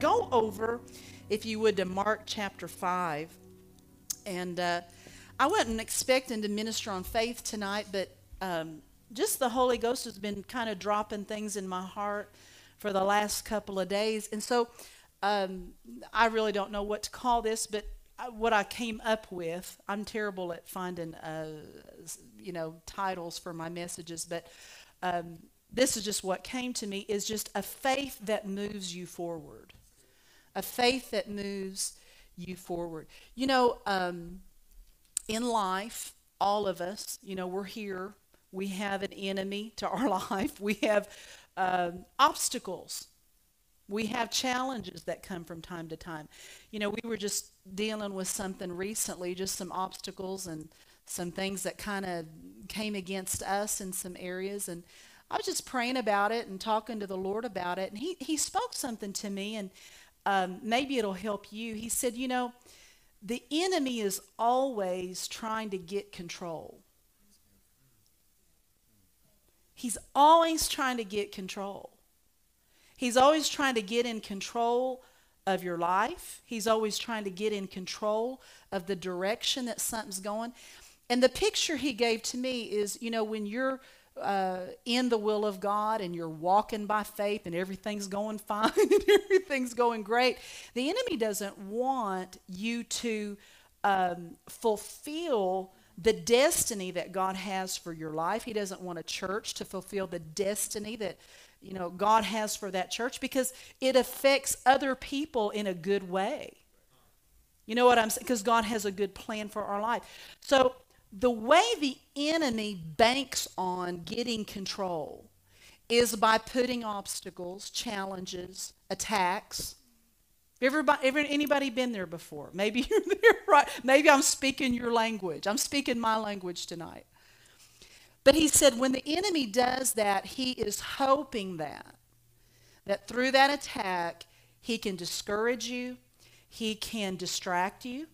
go over, if you would, to Mark chapter 5. And uh, I wasn't expecting to minister on faith tonight, but um, just the Holy Ghost has been kind of dropping things in my heart for the last couple of days. And so um, I really don't know what to call this, but what I came up with, I'm terrible at finding, uh, you know, titles for my messages, but um, this is just what came to me is just a faith that moves you forward. A faith that moves you forward. You know, um, in life, all of us, you know, we're here. We have an enemy to our life. We have um, obstacles. We have challenges that come from time to time. You know, we were just dealing with something recently, just some obstacles and some things that kind of came against us in some areas. And I was just praying about it and talking to the Lord about it. And He, he spoke something to me, and um, maybe it'll help you. He said, You know, the enemy is always trying to get control. He's always trying to get control. He's always trying to get in control of your life. He's always trying to get in control of the direction that something's going. And the picture he gave to me is, you know, when you're uh, in the will of God and you're walking by faith and everything's going fine and everything's going great, the enemy doesn't want you to um, fulfill the destiny that God has for your life. He doesn't want a church to fulfill the destiny that you know God has for that church because it affects other people in a good way. You know what I'm saying? Because God has a good plan for our life. So the way the enemy banks on getting control is by putting obstacles, challenges, attacks. Everybody, ever, anybody been there before? Maybe you're there, right? Maybe I'm speaking your language. I'm speaking my language tonight. But he said when the enemy does that, he is hoping that that through that attack, he can discourage you, he can distract you,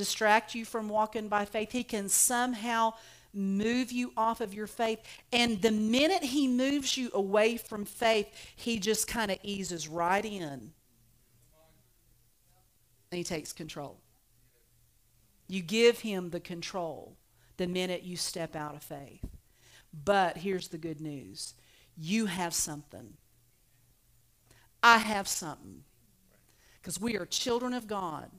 distract you from walking by faith. He can somehow move you off of your faith. And the minute he moves you away from faith, he just kind of eases right in. And he takes control. You give him the control the minute you step out of faith. But here's the good news you have something. I have something. Because we are children of God.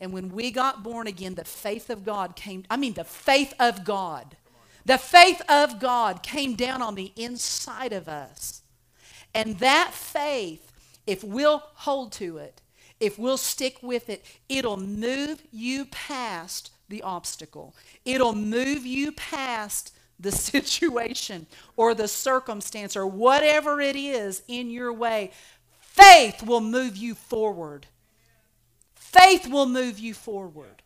And when we got born again, the faith of God came, I mean, the faith of God. The faith of God came down on the inside of us. And that faith, if we'll hold to it, if we'll stick with it, it'll move you past the obstacle. It'll move you past the situation or the circumstance or whatever it is in your way. Faith will move you forward. Faith will move you forward.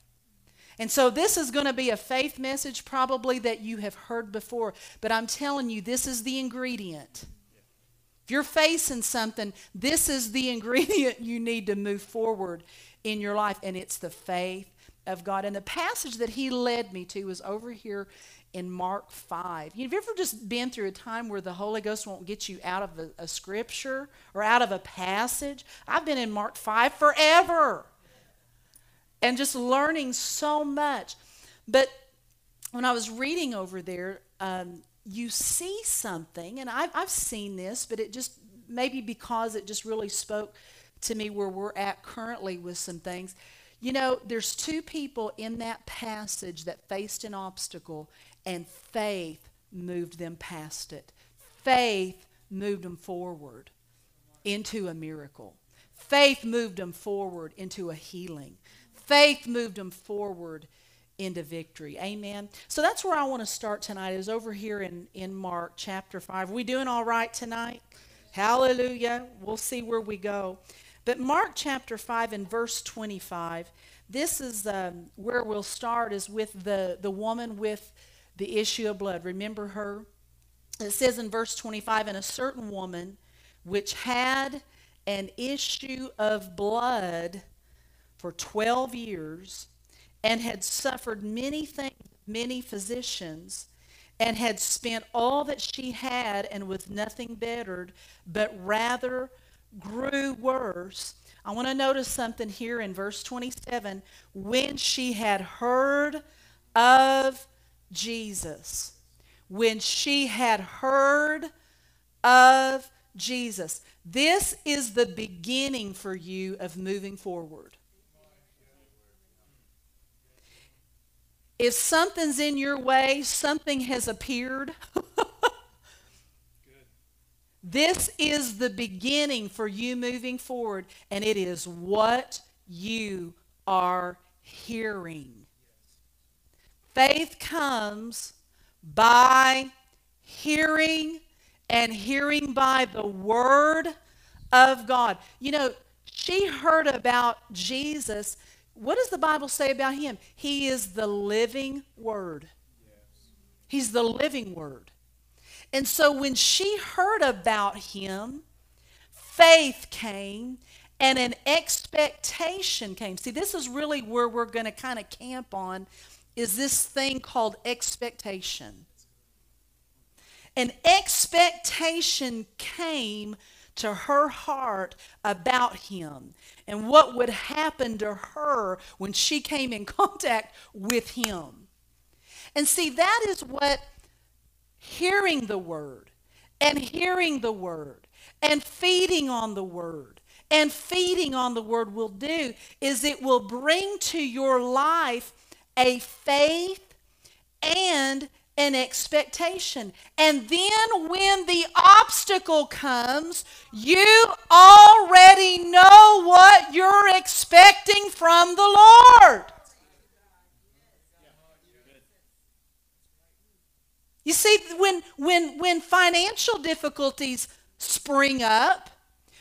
And so, this is going to be a faith message probably that you have heard before, but I'm telling you, this is the ingredient. If you're facing something, this is the ingredient you need to move forward in your life, and it's the faith of God. And the passage that he led me to was over here in Mark 5. You've ever just been through a time where the Holy Ghost won't get you out of a, a scripture or out of a passage? I've been in Mark 5 forever and just learning so much. But when I was reading over there, um, you see something, and I've, I've seen this, but it just maybe because it just really spoke to me where we're at currently with some things. You know, there's two people in that passage that faced an obstacle, and faith moved them past it. Faith moved them forward into a miracle. Faith moved them forward into a healing. Faith moved them forward into victory. Amen. So that's where I want to start tonight, is over here in, in Mark chapter 5. Are we doing all right tonight? Hallelujah. We'll see where we go. But Mark chapter 5 and verse 25, this is um, where we'll start, is with the, the woman with the issue of blood. Remember her? It says in verse 25, and a certain woman which had an issue of blood for 12 years and had suffered many things, many physicians, and had spent all that she had and with nothing bettered, but rather grew worse. I want to notice something here in verse 27 when she had heard of Jesus. When she had heard of Jesus. This is the beginning for you of moving forward. If something's in your way, something has appeared. this is the beginning for you moving forward, and it is what you are hearing. Faith comes by hearing and hearing by the word of God. You know, she heard about Jesus. What does the Bible say about him? He is the living word. He's the living word. And so when she heard about him, faith came and an expectation came. See, this is really where we're going to kind of camp on is this thing called expectation. An expectation came to her heart about him and what would happen to her when she came in contact with him. And see, that is what hearing the word and hearing the word and feeding on the word and feeding on the word will do is it will bring to your life a faith and an expectation. And then when the obstacle comes, you already know what you're expecting from the Lord. You see, when, when, when financial difficulties spring up,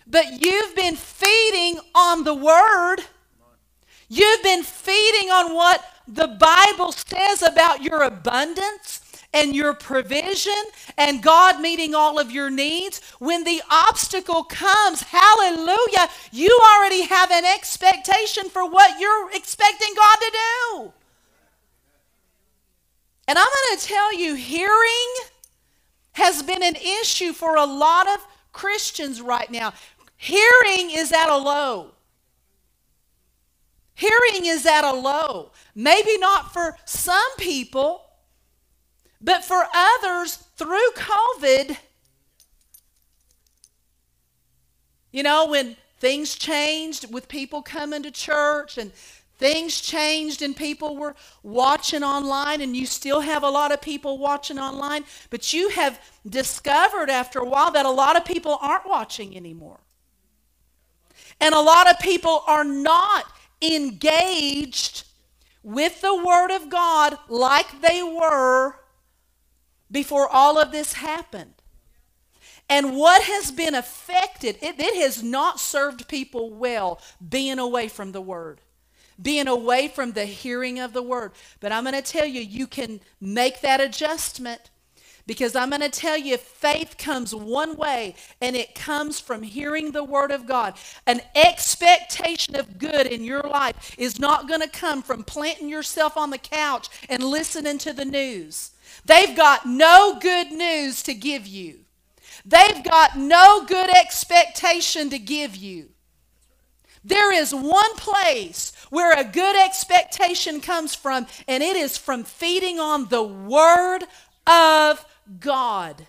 but you've been feeding on the Word, you've been feeding on what the Bible says about your abundance and your provision and God meeting all of your needs, when the obstacle comes, hallelujah, you already have an expectation for what you're expecting God to do. And I'm going to tell you, hearing has been an issue for a lot of Christians right now. Hearing is at a low. Hearing is at a low. Maybe not for some people, but for others through COVID. You know, when things changed with people coming to church and things changed and people were watching online, and you still have a lot of people watching online, but you have discovered after a while that a lot of people aren't watching anymore. And a lot of people are not engaged with the Word of God like they were before all of this happened. And what has been affected, it, it, has not served people well being away from the Word, being away from the hearing of the Word. But I'm going to tell you, you can make that adjustment because I'm going to tell you, faith comes one way, and it comes from hearing the Word of God. An expectation of good in your life is not going to come from planting yourself on the couch and listening to the news. They've got no good news to give you, they've got no good expectation to give you. There is one place where a good expectation comes from, and it is from feeding on the Word of God.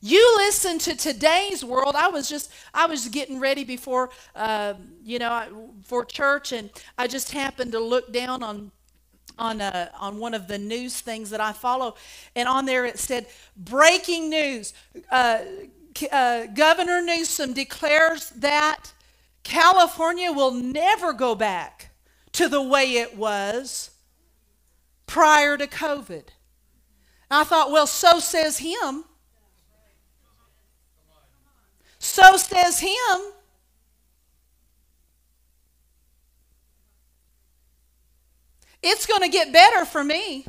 You listen to today's world. I was just, I was getting ready before, uh, you know, for church, and I just happened to look down on on uh, on one of the news things that I follow, and on there it said breaking news: uh, uh, Governor Newsom declares that California will never go back to the way it was prior to COVID. I thought, well, so says him. So says him. It's going to get better for me.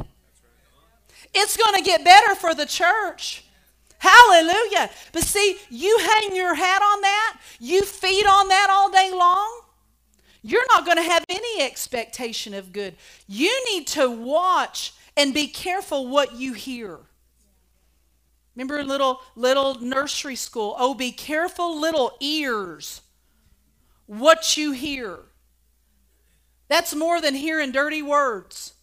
It's going to get better for the church. Hallelujah. But see, you hang your hat on that, you feed on that all day long, you're not going to have any expectation of good. You need to watch and be careful what you hear. Remember little little nursery school. Oh, be careful, little ears, what you hear. That's more than hearing dirty words.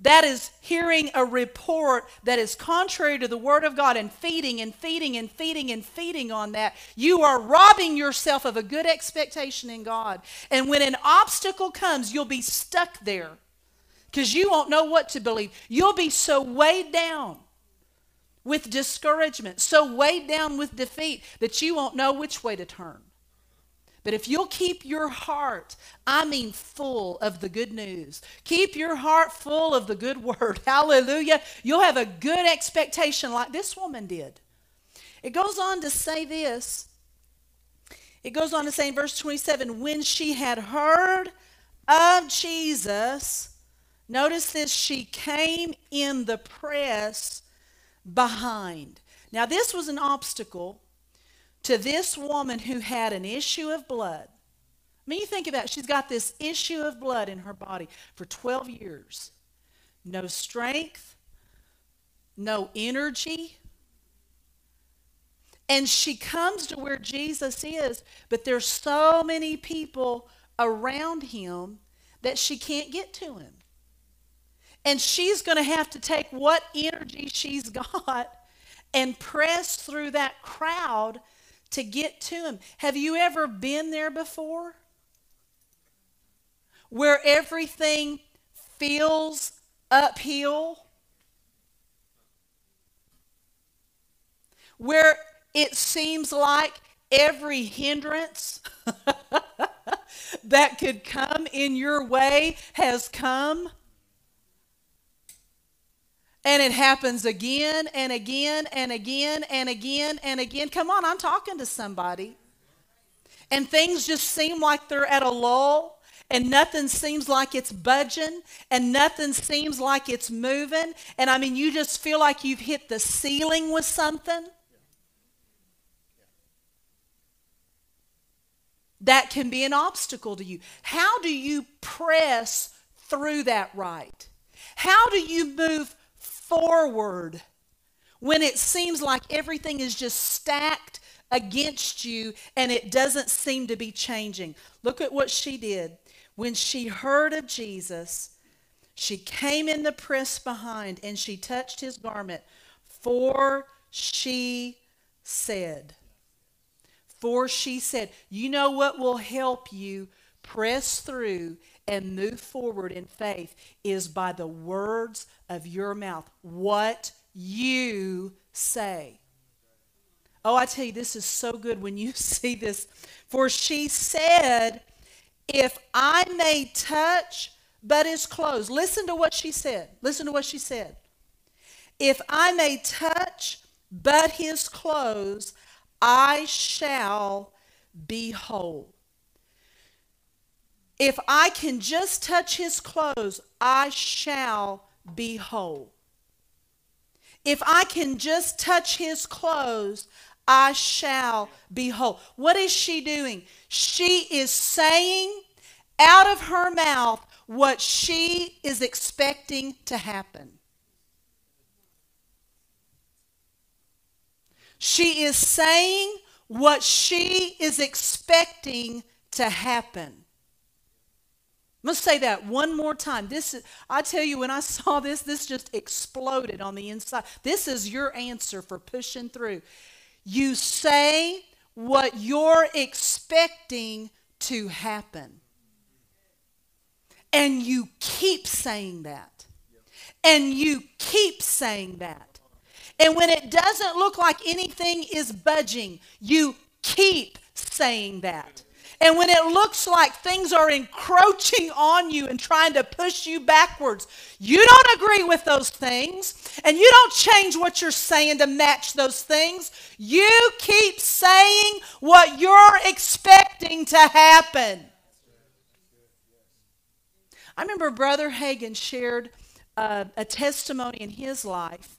That is hearing a report that is contrary to the Word of God and feeding and feeding and feeding and feeding on that. You are robbing yourself of a good expectation in God. And when an obstacle comes, you'll be stuck there because you won't know what to believe. You'll be so weighed down with discouragement, so weighed down with defeat that you won't know which way to turn. But if you'll keep your heart, I mean full of the good news, keep your heart full of the good word, hallelujah, you'll have a good expectation like this woman did. It goes on to say this. It goes on to say in verse 27 when she had heard of Jesus, notice this, she came in the press behind. Now, this was an obstacle to this woman who had an issue of blood. I mean, you think about it, she's got this issue of blood in her body for 12 years. No strength, no energy. And she comes to where Jesus is, but there's so many people around him that she can't get to him. And she's going to have to take what energy she's got and press through that crowd to get to Him. Have you ever been there before? Where everything feels uphill? Where it seems like every hindrance that could come in your way has come? And it happens again and again and again and again and again. Come on, I'm talking to somebody. And things just seem like they're at a lull and nothing seems like it's budging and nothing seems like it's moving. And I mean, you just feel like you've hit the ceiling with something. That can be an obstacle to you. How do you press through that right? How do you move forward when it seems like everything is just stacked against you and it doesn't seem to be changing. Look at what she did. When she heard of Jesus, she came in the press behind and she touched his garment, for she said, For she said, You know what will help you press through and move forward in faith is by the words of your mouth, what you say. Oh, I tell you, this is so good when you see this. For she said, If I may touch but his clothes. Listen to what she said. Listen to what she said. If I may touch but his clothes, I shall be whole. If I can just touch his clothes, I shall be whole. If I can just touch his clothes, I shall be whole. What is she doing? She is saying out of her mouth what she is expecting to happen. She is saying what she is expecting to happen. I'm going to say that one more time. This is, I tell you, when I saw this, this just exploded on the inside. This is your answer for pushing through. You say what you're expecting to happen. And you keep saying that. And you keep saying that. And when it doesn't look like anything is budging, you keep saying that. And when it looks like things are encroaching on you and trying to push you backwards, you don't agree with those things and you don't change what you're saying to match those things. You keep saying what you're expecting to happen. I remember Brother Hagin shared uh, a testimony in his life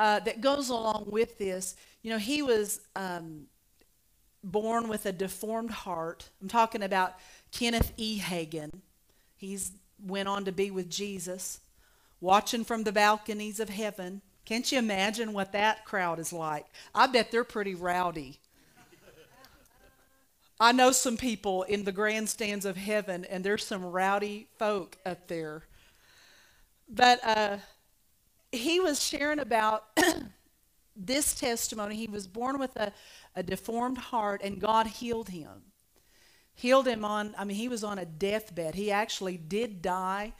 uh, that goes along with this. You know, he was. Um, born with a deformed heart. I'm talking about Kenneth E. Hagin. He's went on to be with Jesus, watching from the balconies of heaven, Can't you imagine what that crowd is like? I bet they're pretty rowdy. I know some people in the grandstands of heaven, and there's some rowdy folk up there. But uh, he was sharing about this testimony. He was born with a, a deformed heart, and God healed him. Healed him on, I mean, he was on a deathbed. He actually did die,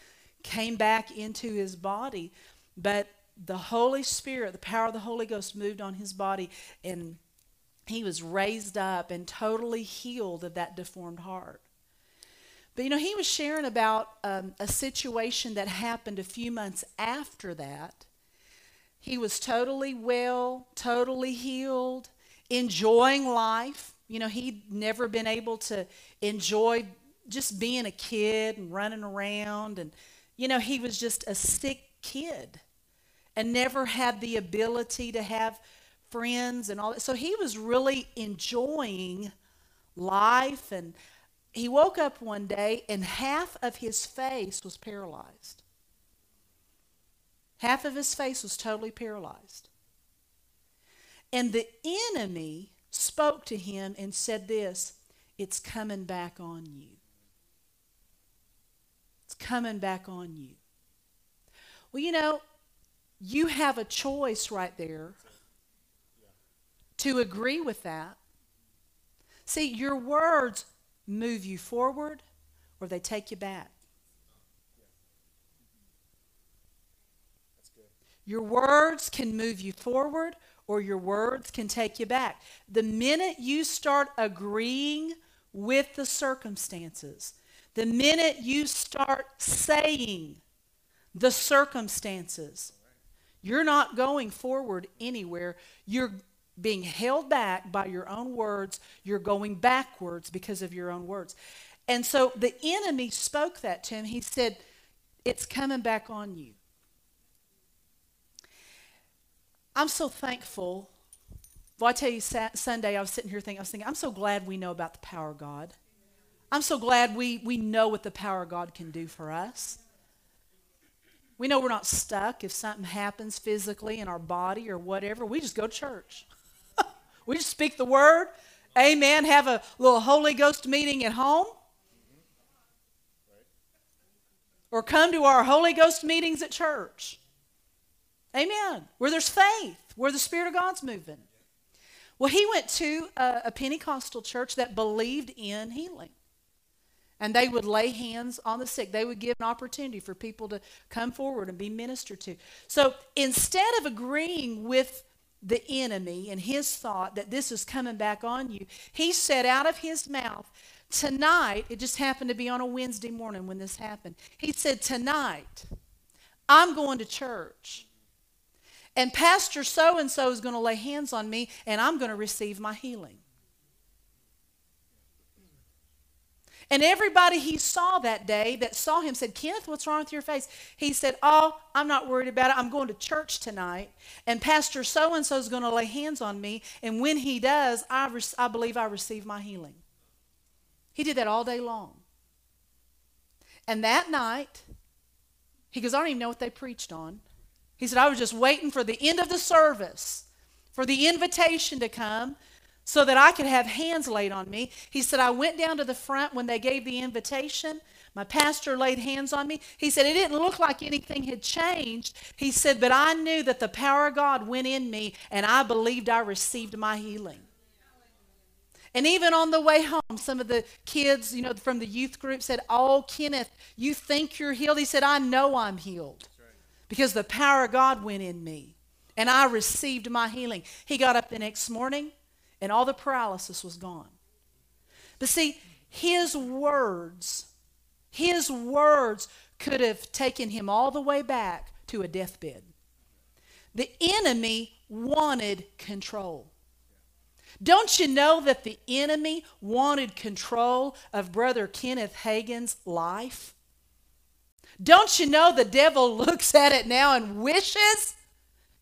came back into his body, but the Holy Spirit, the power of the Holy Ghost moved on his body, and he was raised up and totally healed of that deformed heart. But you know, he was sharing about um, a situation that happened a few months after that. He was totally well, totally healed, enjoying life. You know, he'd never been able to enjoy just being a kid and running around. And, you know, he was just a sick kid and never had the ability to have friends and all that. So he was really enjoying life. And he woke up one day and half of his face was paralyzed. Half of his face was totally paralyzed. And the enemy spoke to him and said this It's coming back on you. It's coming back on you. Well, you know, you have a choice right there to agree with that. See, your words move you forward or they take you back. Your words can move you forward or your words can take you back. The minute you start agreeing with the circumstances, the minute you start saying the circumstances, you're not going forward anywhere. You're being held back by your own words. You're going backwards because of your own words. And so the enemy spoke that to him. He said, It's coming back on you. I'm so thankful. Well, I tell you, Sunday I was sitting here thinking, I was thinking, I'm so glad we know about the power of God. I'm so glad we, we know what the power of God can do for us. We know we're not stuck if something happens physically in our body or whatever. We just go to church. We just speak the word. Amen. Have a little Holy Ghost meeting at home. Or come to our Holy Ghost meetings at church. Amen. Where there's faith, where the Spirit of God's moving. Well, he went to a, a Pentecostal church that believed in healing. And they would lay hands on the sick. They would give an opportunity for people to come forward and be ministered to. So instead of agreeing with the enemy and his thought that this is coming back on you, he said out of his mouth, Tonight, it just happened to be on a Wednesday morning when this happened. He said, Tonight, I'm going to church. And Pastor so and so is going to lay hands on me, and I'm going to receive my healing. And everybody he saw that day that saw him said, Kenneth, what's wrong with your face? He said, Oh, I'm not worried about it. I'm going to church tonight, and Pastor so and so is going to lay hands on me. And when he does, I, re- I believe I receive my healing. He did that all day long. And that night, he goes, I don't even know what they preached on. He said, I was just waiting for the end of the service, for the invitation to come so that I could have hands laid on me. He said, I went down to the front when they gave the invitation. My pastor laid hands on me. He said, It didn't look like anything had changed. He said, But I knew that the power of God went in me, and I believed I received my healing. And even on the way home, some of the kids, you know, from the youth group said, Oh, Kenneth, you think you're healed? He said, I know I'm healed because the power of God went in me and I received my healing. He got up the next morning and all the paralysis was gone. But see, his words, his words could have taken him all the way back to a deathbed. The enemy wanted control. Don't you know that the enemy wanted control of Brother Kenneth Hagin's life? Don't you know the devil looks at it now and wishes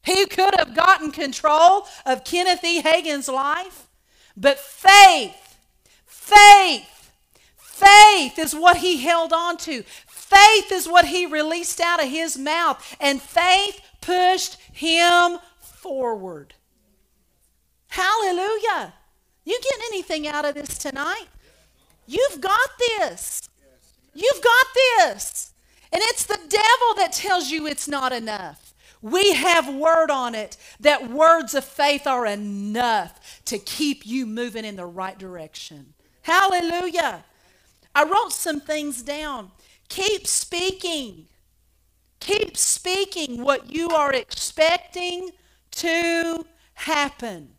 he could have gotten control of Kenneth E. Hagin's life. But faith, faith, faith is what he held on to. Faith is what he released out of his mouth. And faith pushed him forward. Hallelujah. You getting anything out of this tonight? You've got this. You've got this. And it's the devil that tells you it's not enough. We have word on it that words of faith are enough to keep you moving in the right direction. Hallelujah. I wrote some things down. Keep speaking. Keep speaking what you are expecting to happen.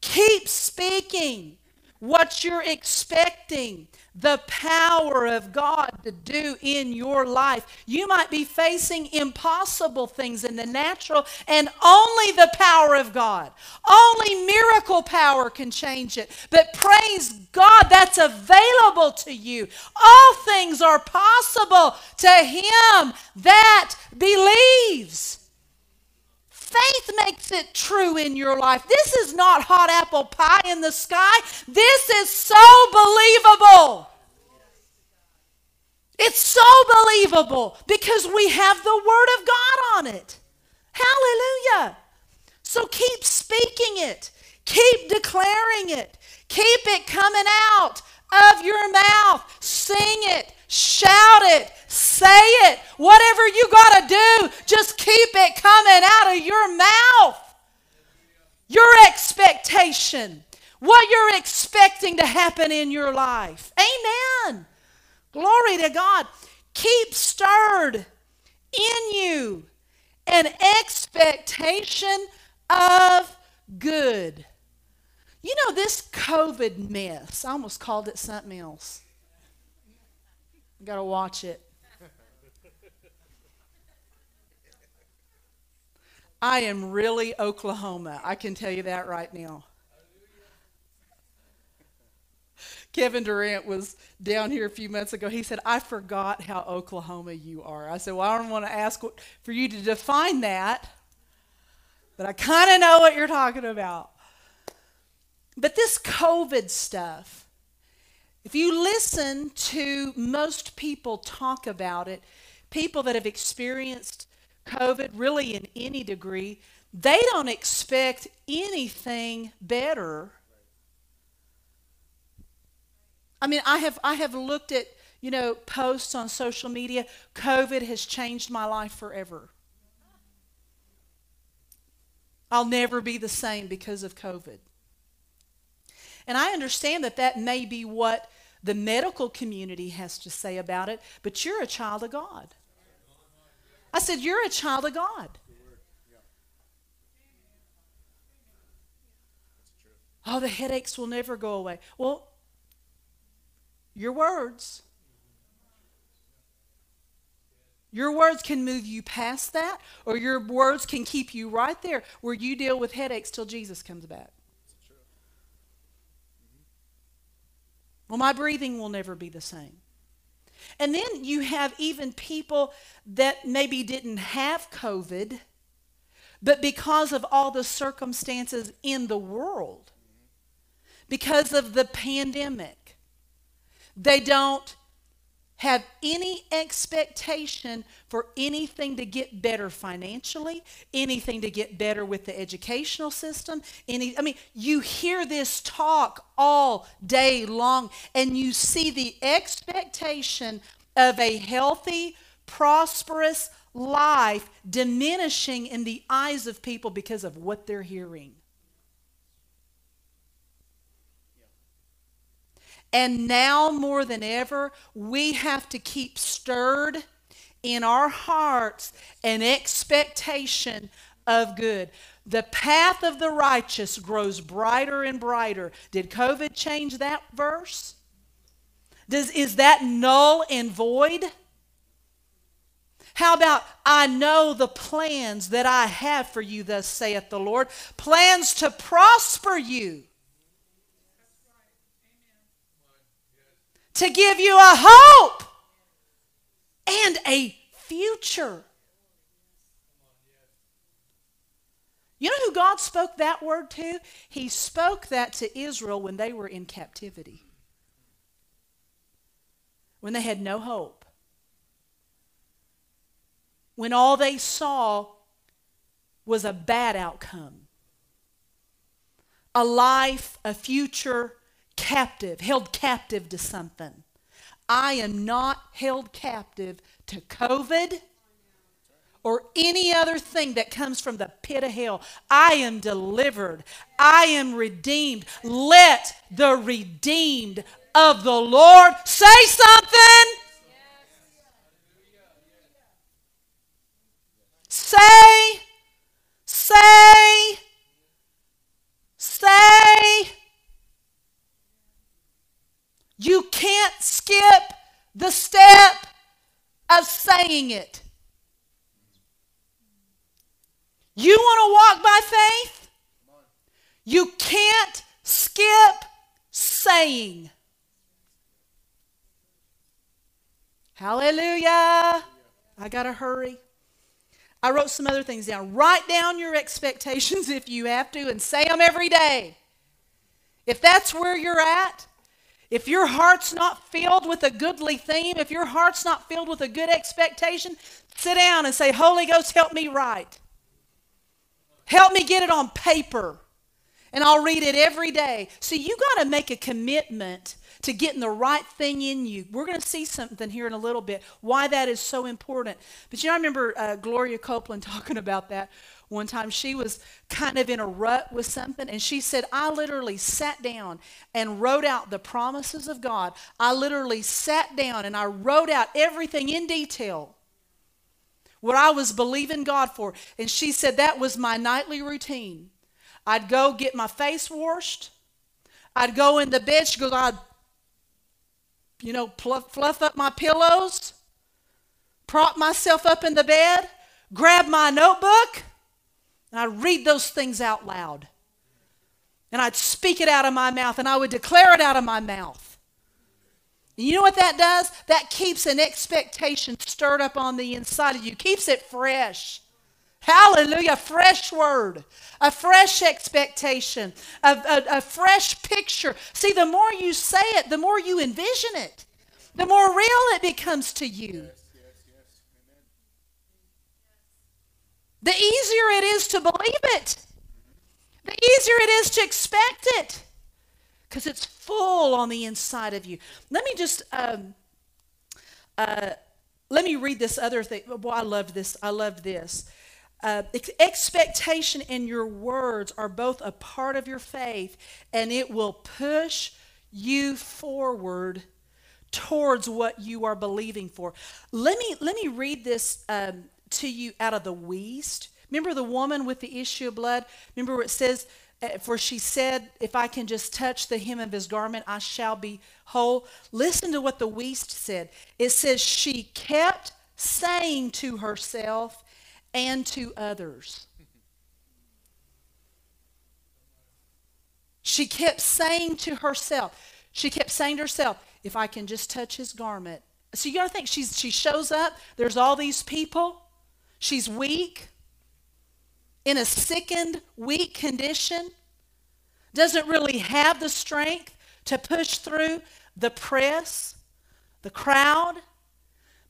Keep speaking what you're expecting the power of God to do in your life. You might be facing impossible things in the natural, and only the power of God, only miracle power can change it. But praise God, that's available to you. All things are possible to him that believes. Faith makes it true in your life. This is not hot apple pie in the sky. This is so believable. It's so believable because we have the Word of God on it. Hallelujah. So keep speaking it, keep declaring it, keep it coming out of your mouth. Sing it, shout it, say it. Whatever you got to do, just keep it coming out of your mouth. Your expectation, what you're expecting to happen in your life. Amen. Glory to God. Keep stirred in you an expectation of good. You know, this COVID mess, I almost called it something else. Got to watch it. I am really Oklahoma. I can tell you that right now. Kevin Durant was down here a few months ago. He said, I forgot how Oklahoma you are. I said, Well, I don't want to ask for you to define that, but I kind of know what you're talking about. But this COVID stuff, if you listen to most people talk about it, people that have experienced COVID really in any degree, they don't expect anything better. I mean, I have I have looked at, you know, posts on social media, COVID has changed my life forever. I'll never be the same because of COVID. And I understand that that may be what the medical community has to say about it, but you're a child of God. I said, You're a child of God. Oh, the headaches will never go away. Well, your words. Your words can move you past that, or your words can keep you right there where you deal with headaches till Jesus comes back. Well, my breathing will never be the same. And then you have even people that maybe didn't have COVID, but because of all the circumstances in the world, because of the pandemic, they don't have any expectation for anything to get better financially, anything to get better with the educational system. Any, I mean, you hear this talk all day long, and you see the expectation of a healthy, prosperous life diminishing in the eyes of people because of what they're hearing. And now more than ever, we have to keep stirred in our hearts an expectation of good. The path of the righteous grows brighter and brighter. Did COVID change that verse? Does, is that null and void? How about, I know the plans that I have for you, thus saith the Lord, plans to prosper you to give you a hope and a future. You know who God spoke that word to? He spoke that to Israel when they were in captivity, when they had no hope, when all they saw was a bad outcome. A life, a future captive, held captive to something. I am not held captive to COVID or any other thing that comes from the pit of hell. I am delivered. I am redeemed. Let the redeemed of the Lord say something. Say, say, say. You can't skip the step of saying it. You want to walk by faith? You can't skip saying. Hallelujah. I got to hurry. I wrote some other things down. Write down your expectations if you have to and say them every day. If that's where you're at, if your heart's not filled with a goodly theme, if your heart's not filled with a good expectation, sit down and say, Holy Ghost, help me write. Help me get it on paper. And I'll read it every day. See, you got to make a commitment to getting the right thing in you. We're going to see something here in a little bit, why that is so important. But you know, I remember uh, Gloria Copeland talking about that one time. She was kind of in a rut with something, and she said, I literally sat down and wrote out the promises of God. I literally sat down and I wrote out everything in detail what I was believing God for. And she said that was my nightly routine. I'd go get my face washed. I'd go in the bed. She goes, I'd, you know, fluff, fluff up my pillows, prop myself up in the bed, grab my notebook, and I'd read those things out loud. And I'd speak it out of my mouth, and I would declare it out of my mouth. You know what that does? That keeps an expectation stirred up on the inside of you, keeps it fresh. Hallelujah. Fresh word, a fresh expectation, a, a, a, fresh picture. See, the more you say it, the more you envision it, the more real it becomes to you. The easier it is to believe it, the easier it is to expect it because it's full on the inside of you. Let me just um, uh, let me read this other thing. Well, I love this. I love this. Uh, expectation and your words are both a part of your faith, and it will push you forward towards what you are believing for. Let me let me read this um, to you out of the Wuest. Remember the woman with the issue of blood? Remember where it says Eh, for she said, If I can just touch the hem of his garment, I shall be whole. Listen to what the Wuest said. It says, She kept saying to herself and to others. She kept saying to herself, she kept saying to herself, if I can just touch his garment. So you got to think, she's, she shows up, there's all these people, she's weak in a sickened, weak condition, doesn't really have the strength to push through the press, the crowd.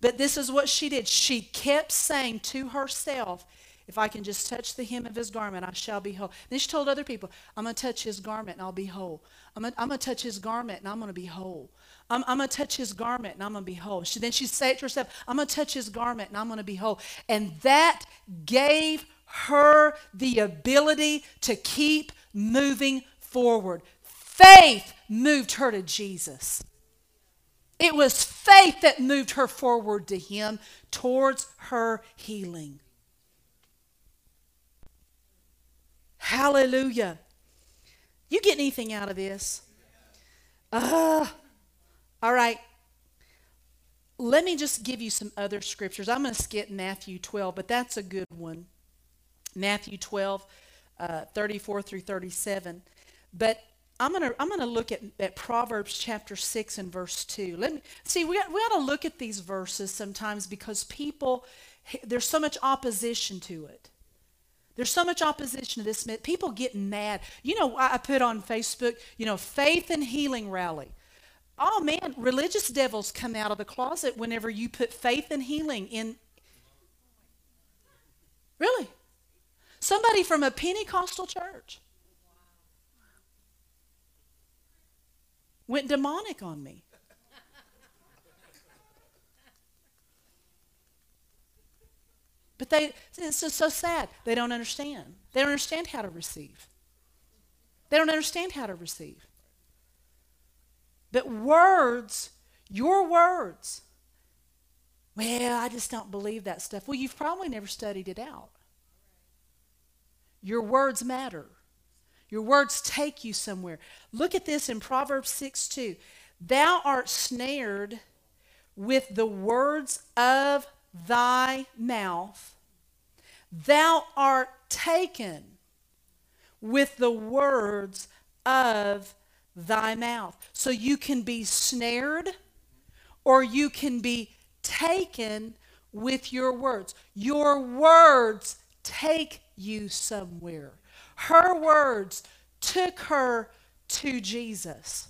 But this is what she did. She kept saying to herself, if I can just touch the hem of his garment, I shall be whole. Then she told other people, I'm going to touch his garment and I'll be whole. I'm going to touch his garment and I'm going to be whole. I'm, I'm going to touch his garment and I'm going to be whole. She, then she said to herself, I'm going to touch his garment and I'm going to be whole. And that gave her the ability to keep moving forward. Faith moved her to Jesus. It was faith that moved her forward to Him towards her healing. Hallelujah. You get anything out of this? Uh, all right. Let me just give you some other scriptures. I'm going to skip Matthew 12, but that's a good one. Matthew 12, uh, 34 through 37. But I'm gonna I'm gonna look at, at Proverbs chapter six and verse two. Let me see. We got, we got to look at these verses sometimes because people there's so much opposition to it. There's so much opposition to this. People get mad. You know, I put on Facebook, you know, faith and healing rally. Oh man, religious devils come out of the closet whenever you put faith and healing in. Really? Somebody from a Pentecostal church went demonic on me. But they, it's just so sad. They don't understand. They don't understand how to receive. They don't understand how to receive. But words, your words, well, I just don't believe that stuff. Well, you've probably never studied it out. Your words matter. Your words take you somewhere. Look at this in Proverbs 6 2. Thou art snared with the words of thy mouth. Thou art taken with the words of thy mouth. So you can be snared or you can be taken with your words. Your words take you somewhere. Her words took her to Jesus.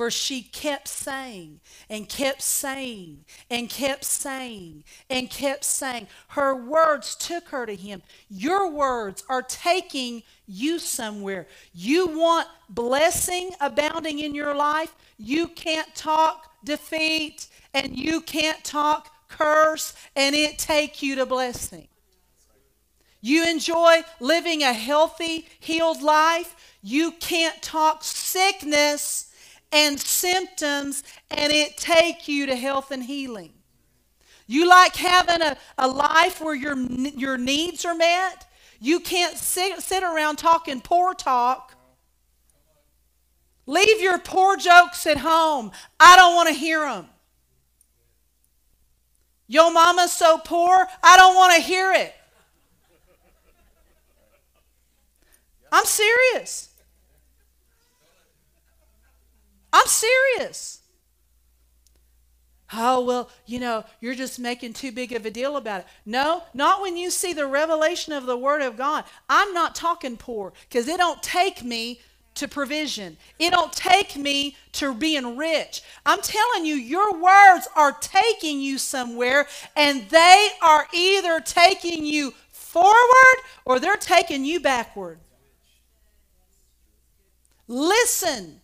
For she kept saying and kept saying and kept saying and kept saying. Her words took her to him. Your words are taking you somewhere. You want blessing abounding in your life? You can't talk defeat and you can't talk curse and it take you to blessing. You enjoy living a healthy, healed life. You can't talk sickness and symptoms and it take you to health and healing. You like having a, a life where your, your needs are met. You can't sit, sit around talking poor talk. Leave your poor jokes at home. I don't want to hear them. Your mama's so poor, I don't want to hear it. I'm serious. I'm serious. Oh, well, you know, you're just making too big of a deal about it. No, not when you see the revelation of the Word of God. I'm not talking poor because it don't take me to provision. It don't take me to being rich. I'm telling you, your words are taking you somewhere, and they are either taking you forward or they're taking you backward. Listen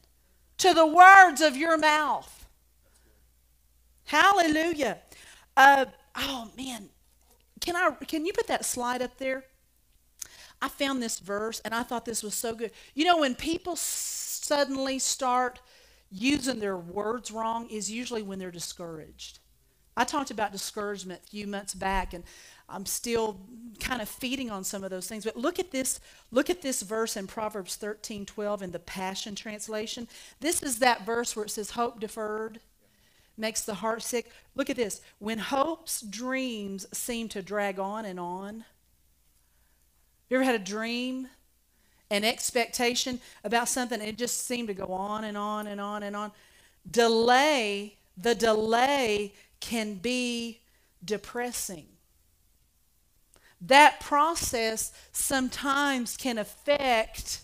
to the words of your mouth. Hallelujah. Uh, oh man, can I? Can you put that slide up there? I found this verse and I thought this was so good. You know, when people suddenly start using their words wrong, is usually when they're discouraged. I talked about discouragement a few months back, and I'm still kind of feeding on some of those things. But look at this, look at this verse in Proverbs 13, 12 in the Passion Translation. This is that verse where it says, Hope deferred makes the heart sick. Look at this. When hope's dreams seem to drag on and on. You ever had a dream, an expectation about something, and it just seemed to go on and on and on and on? Delay, the delay can be depressing that process sometimes can affect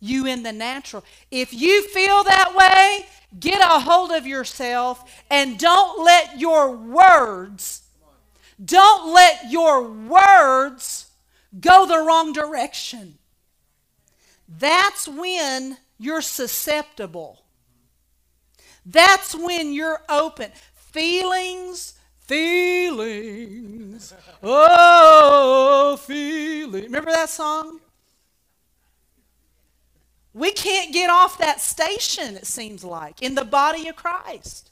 you in the natural. If you feel that way, get a hold of yourself and don't let your words, don't let your words go the wrong direction. That's when you're susceptible. That's when you're open. Feelings, Feelings. Oh, feeling. Remember that song? We can't get off that station, it seems like, in the body of Christ.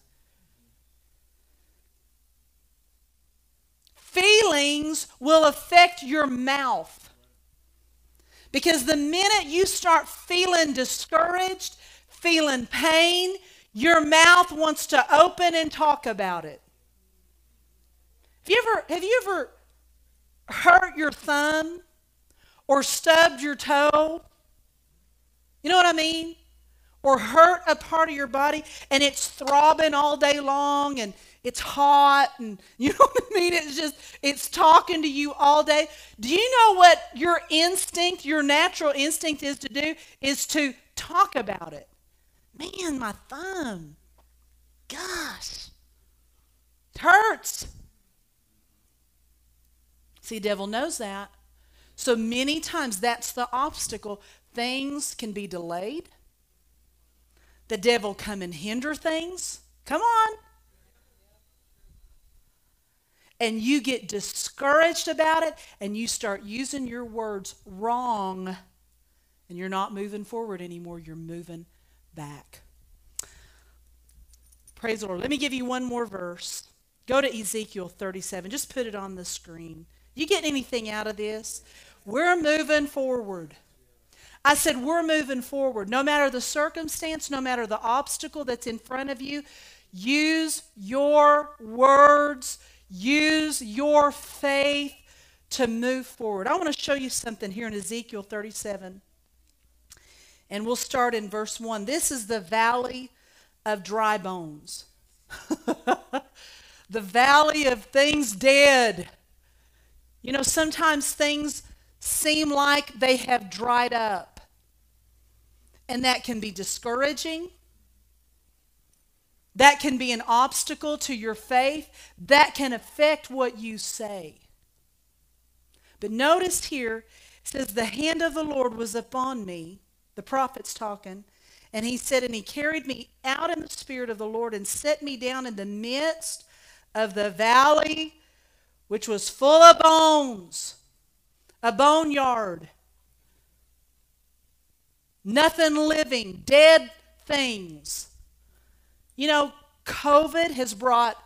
Feelings will affect your mouth. Because the minute you start feeling discouraged, feeling pain, your mouth wants to open and talk about it. Have you ever, have you ever hurt your thumb or stubbed your toe? You know what I mean? Or hurt a part of your body and it's throbbing all day long and it's hot and you know what I mean? It's just, it's talking to you all day. Do you know what your instinct, your natural instinct is to do? Is to talk about it. Man, my thumb. Gosh. It hurts. See, the devil knows that. So many times that's the obstacle. Things can be delayed. The devil come and hinder things. Come on. And you get discouraged about it and you start using your words wrong and you're not moving forward anymore. You're moving back. Praise the Lord. Let me give you one more verse. Go to Ezekiel 37. Just put it on the screen. You get anything out of this? We're moving forward. I said, We're moving forward. No matter the circumstance, no matter the obstacle that's in front of you, use your words, use your faith to move forward. I want to show you something here in Ezekiel 37. And we'll start in verse 1. This is the valley of dry bones, the valley of things dead. You know, sometimes things seem like they have dried up, and that can be discouraging. That can be an obstacle to your faith. That can affect what you say. But notice here, it says, The hand of the Lord was upon me the prophet's talking. And he said, And he carried me out in the spirit of the Lord and set me down in the midst of the valley, which was full of bones, a boneyard. Nothing living, dead things. You know, COVID has brought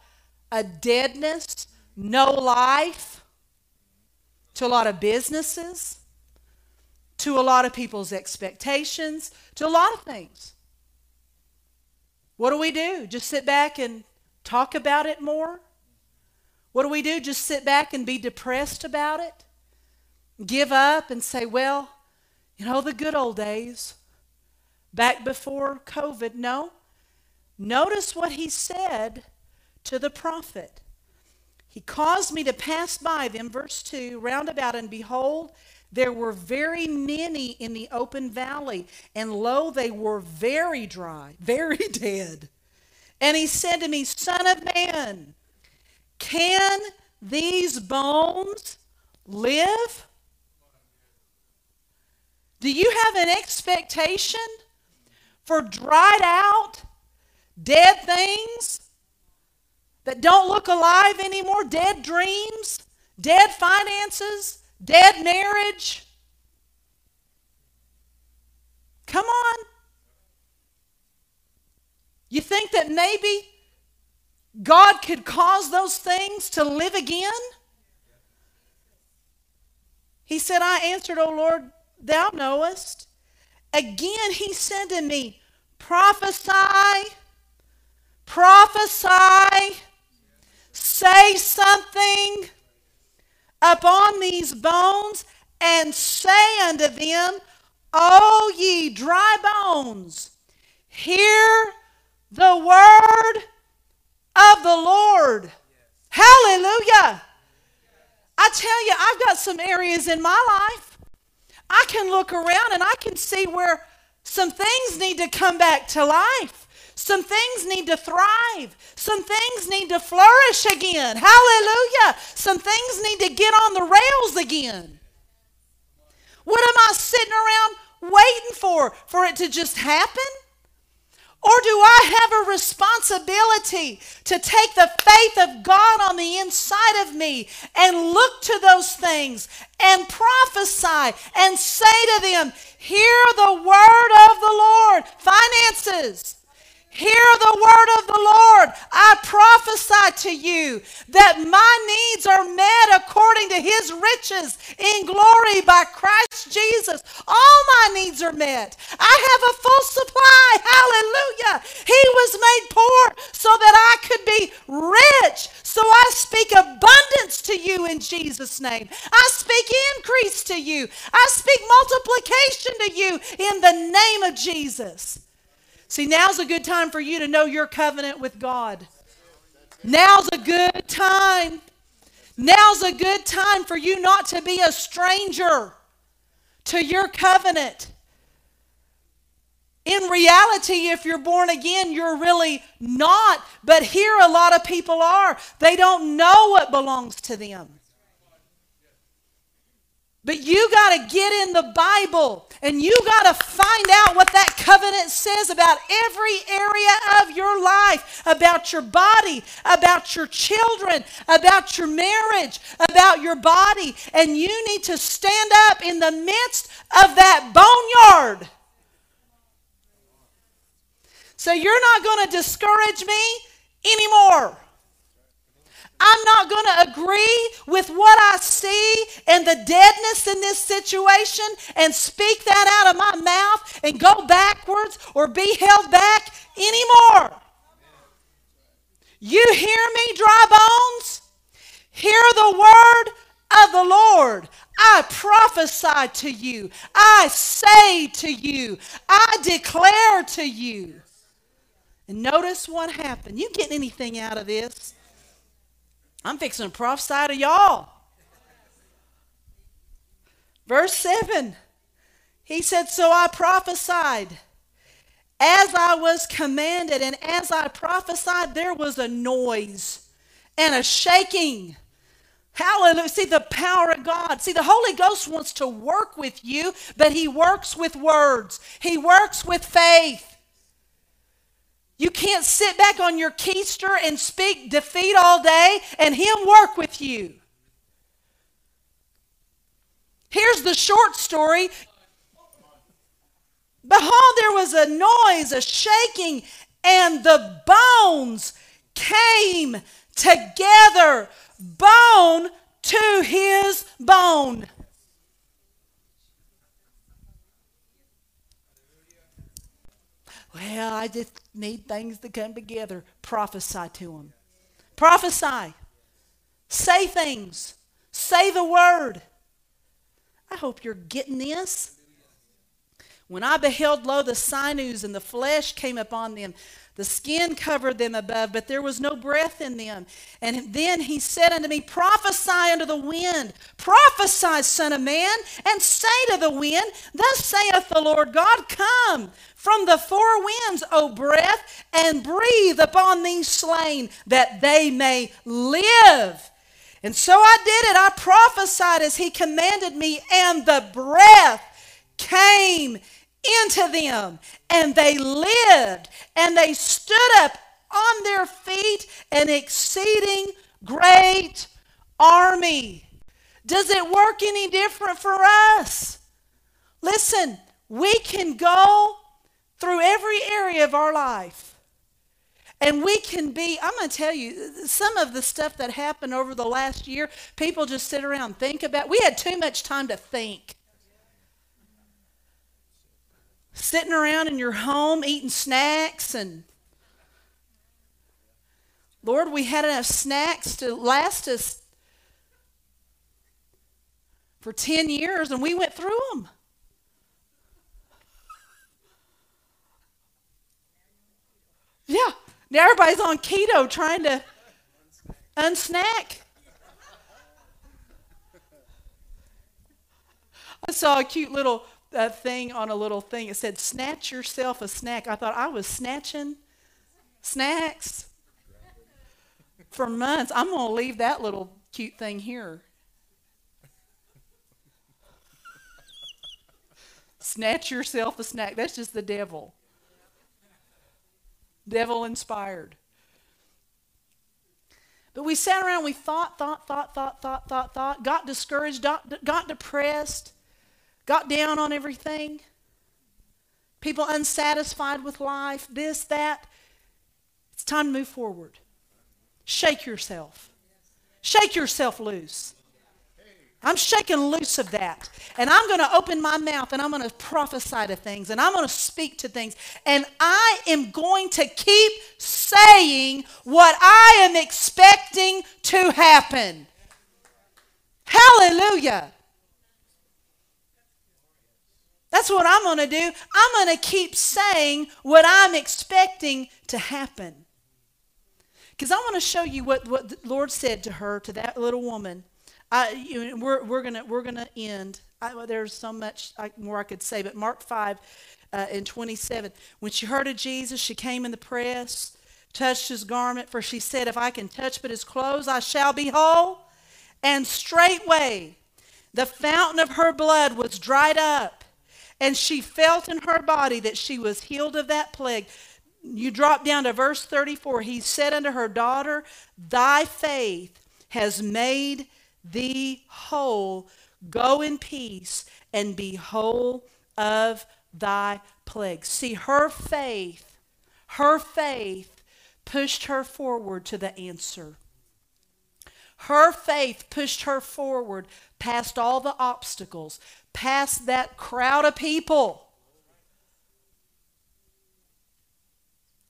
a deadness, no life to a lot of businesses to a lot of people's expectations, to a lot of things. What do we do? Just sit back and talk about it more? What do we do? Just sit back and be depressed about it? Give up and say, well, you know, the good old days, back before COVID. No. Notice what he said to the prophet. He caused me to pass by them, verse 2, round about, and behold, there were very many in the open valley, and lo, they were very dry, very dead. And he said to me, Son of man, can these bones live? Do you have an expectation for dried out, dead things that don't look alive anymore, dead dreams, dead finances? Dead marriage? Come on. You think that maybe God could cause those things to live again? He said, I answered, O Lord, thou knowest. Again he said to me, prophesy, prophesy, say something upon these bones and say unto them, O ye dry bones, hear the word of the Lord. Hallelujah. I tell you, I've got some areas in my life. I can look around and I can see where some things need to come back to life. Some things need to thrive. Some things need to flourish again. Hallelujah. Some things need to get on the rails again. What am I sitting around waiting for? For it to just happen? Or do I have a responsibility to take the faith of God on the inside of me and look to those things and prophesy and say to them, Hear the word of the Lord. Finances. Hear the word of the Lord. I prophesy to you that my needs are met according to his riches in glory by Christ Jesus. All my needs are met. I have a full supply. Hallelujah. He was made poor so that I could be rich. So I speak abundance to you in Jesus' name. I speak increase to you. I speak multiplication to you in the name of Jesus. See, now's a good time for you to know your covenant with God. Now's a good time. Now's a good time for you not to be a stranger to your covenant. In reality, if you're born again, you're really not. But here, a lot of people are. They don't know what belongs to them. But you got to get in the Bible and you got to find out what that covenant says about every area of your life, about your body, about your children, about your marriage, about your body. And you need to stand up in the midst of that boneyard. So you're not going to discourage me anymore. I'm not going to agree with what I see and the deadness in this situation and speak that out of my mouth and go backwards or be held back anymore. You hear me, dry bones? Hear the word of the Lord. I prophesy to you. I say to you. I declare to you. And notice what happened. You getting anything out of this? I'm fixing to prophesy to y'all. Verse 7 He said, So I prophesied as I was commanded, and as I prophesied, there was a noise and a shaking. Hallelujah. See the power of God. See, the Holy Ghost wants to work with you, but He works with words, He works with faith. You can't sit back on your keister and speak defeat all day and Him work with you. Here's the short story. Behold, there was a noise, a shaking, and the bones came together, bone to his bone. Well, I just need things to come together. Prophesy to them. Prophesy. Say things. Say the word. I hope you're getting this. When I beheld, lo, the sinews and the flesh came upon them, the skin covered them above, but there was no breath in them. And then he said unto me, Prophesy unto the wind, prophesy, Son of Man, and say to the wind, Thus saith the Lord God, Come from the four winds, O breath, and breathe upon these slain, that they may live. And so I did it. I prophesied as he commanded me, and the breath came into them, and they lived, and they stood up on their feet, an exceeding great army. Does it work any different for us? Listen, we can go through every area of our life. And we can be, I'm going to tell you, some of the stuff that happened over the last year, people just sit around think about. We had too much time to think sitting around in your home eating snacks and Lord, we had enough snacks to last us for 10 years and we went through them. Yeah. Now everybody's on keto trying to unsnack. I saw a cute little that thing on a little thing. It said, Snatch yourself a snack. I thought I was snatching snacks for months. I'm going to leave that little cute thing here. Snatch yourself a snack. That's just the devil. Devil inspired. But we sat around, we thought, thought, thought, thought, thought, thought, thought, got discouraged, got depressed got down on everything, people unsatisfied with life, this, that. It's time to move forward. Shake yourself. Shake yourself loose. I'm shaking loose of that. And I'm going to open my mouth and I'm going to prophesy to things and I'm going to speak to things. And I am going to keep saying what I am expecting to happen. Hallelujah. That's what I'm going to do. I'm going to keep saying what I'm expecting to happen. Because I want to show you what, what the Lord said to her, to that little woman. I, you we're we're going we're gonna end. I, there's so much more I could say, but Mark 5 uh, and 27. When she heard of Jesus, she came in the press, touched his garment, for she said, If I can touch but his clothes, I shall be whole. And straightway The fountain of her blood was dried up, and she felt in her body that she was healed of that plague. You drop down to verse 34. He said unto her, Daughter, thy faith has made thee whole. Go in peace and be whole of thy plague. See, her faith, her faith pushed her forward to the answer. Her faith pushed her forward past all the obstacles, past that crowd of people.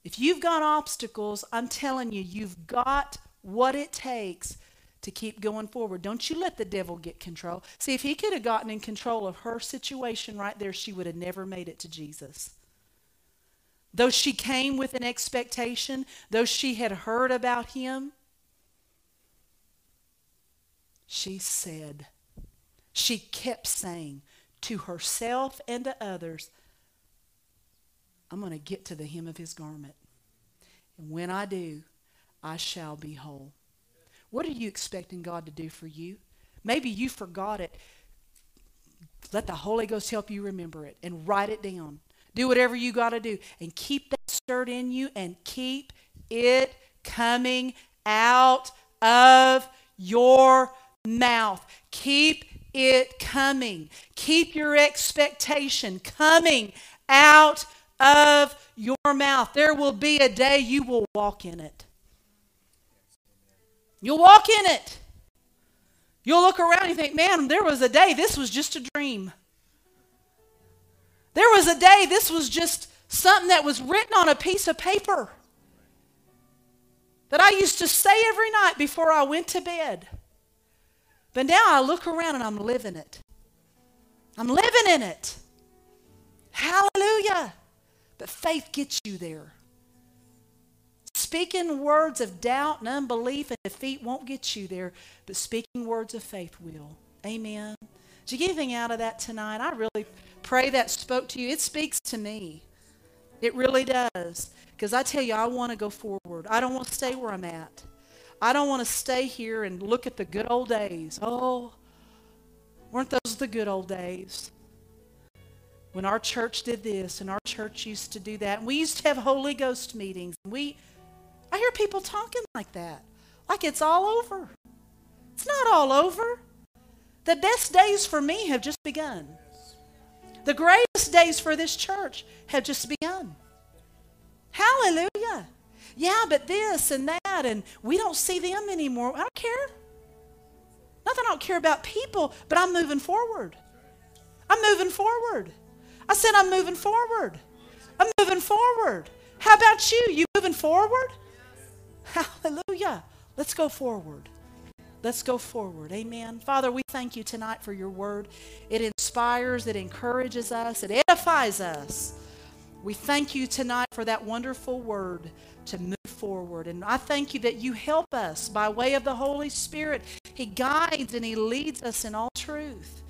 If you've got obstacles, I'm telling you, you've got what it takes to keep going forward. Don't you let the devil get control. See, if he could have gotten in control of her situation right there, she would have never made it to Jesus. Though she came with an expectation, though she had heard about him, she said, she kept saying to herself and to others, I'm going to get to the hem of his garment. And when I do, I shall be whole. What are you expecting God to do for you? Maybe you forgot it. Let the Holy Ghost help you remember it and write it down. Do whatever you got to do and keep that stirred in you and keep it coming out of your mouth. Keep it coming. Keep your expectation coming out of your mouth. There will be a day you will walk in it. You'll walk in it. You'll look around and think, man, there was a day this was just a dream. There was a day this was just something that was written on a piece of paper that I used to say every night before I went to bed. But now I look around and I'm living it. I'm living in it. Hallelujah. But faith gets you there. Speaking words of doubt and unbelief and defeat won't get you there, but speaking words of faith will. Amen. Did you get anything out of that tonight? I really pray that spoke to you. It speaks to me. It really does. Because I tell you, I want to go forward. I don't want to stay where I'm at. I don't want to stay here and look at the good old days. Oh, weren't those the good old days? When our church did this and our church used to do that. And we used to have Holy Ghost meetings. We I hear people talking like that, like it's all over. It's not all over. The best days for me have just begun. The greatest days for this church have just begun. Hallelujah. Yeah, but this and that, and we don't see them anymore. I don't care. Nothing I don't care about people, but I'm moving forward. I'm moving forward. I said I'm moving forward. I'm moving forward. How about you? You moving forward? Hallelujah. Let's go forward. Let's go forward. Amen. Father, we thank you tonight for your word. It inspires, it encourages us, it edifies us. We thank you tonight for that wonderful word to move forward. And I thank you that you help us by way of the Holy Spirit. He guides and He leads us in all truth.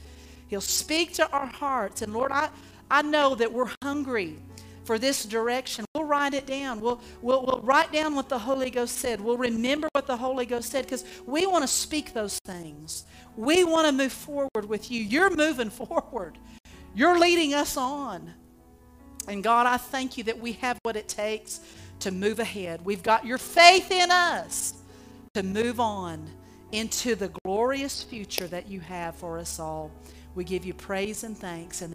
He'll speak to our hearts. And Lord, I, I know that we're hungry for this direction. We'll write it down. We'll, we'll, we'll write down what the Holy Ghost said. We'll remember what the Holy Ghost said because we want to speak those things. We want to move forward with you. You're moving forward, you're leading us on. And God, I thank you that we have what it takes to move ahead. We've got your faith in us to move on into the glorious future that you have for us all. We give you praise and thanks. And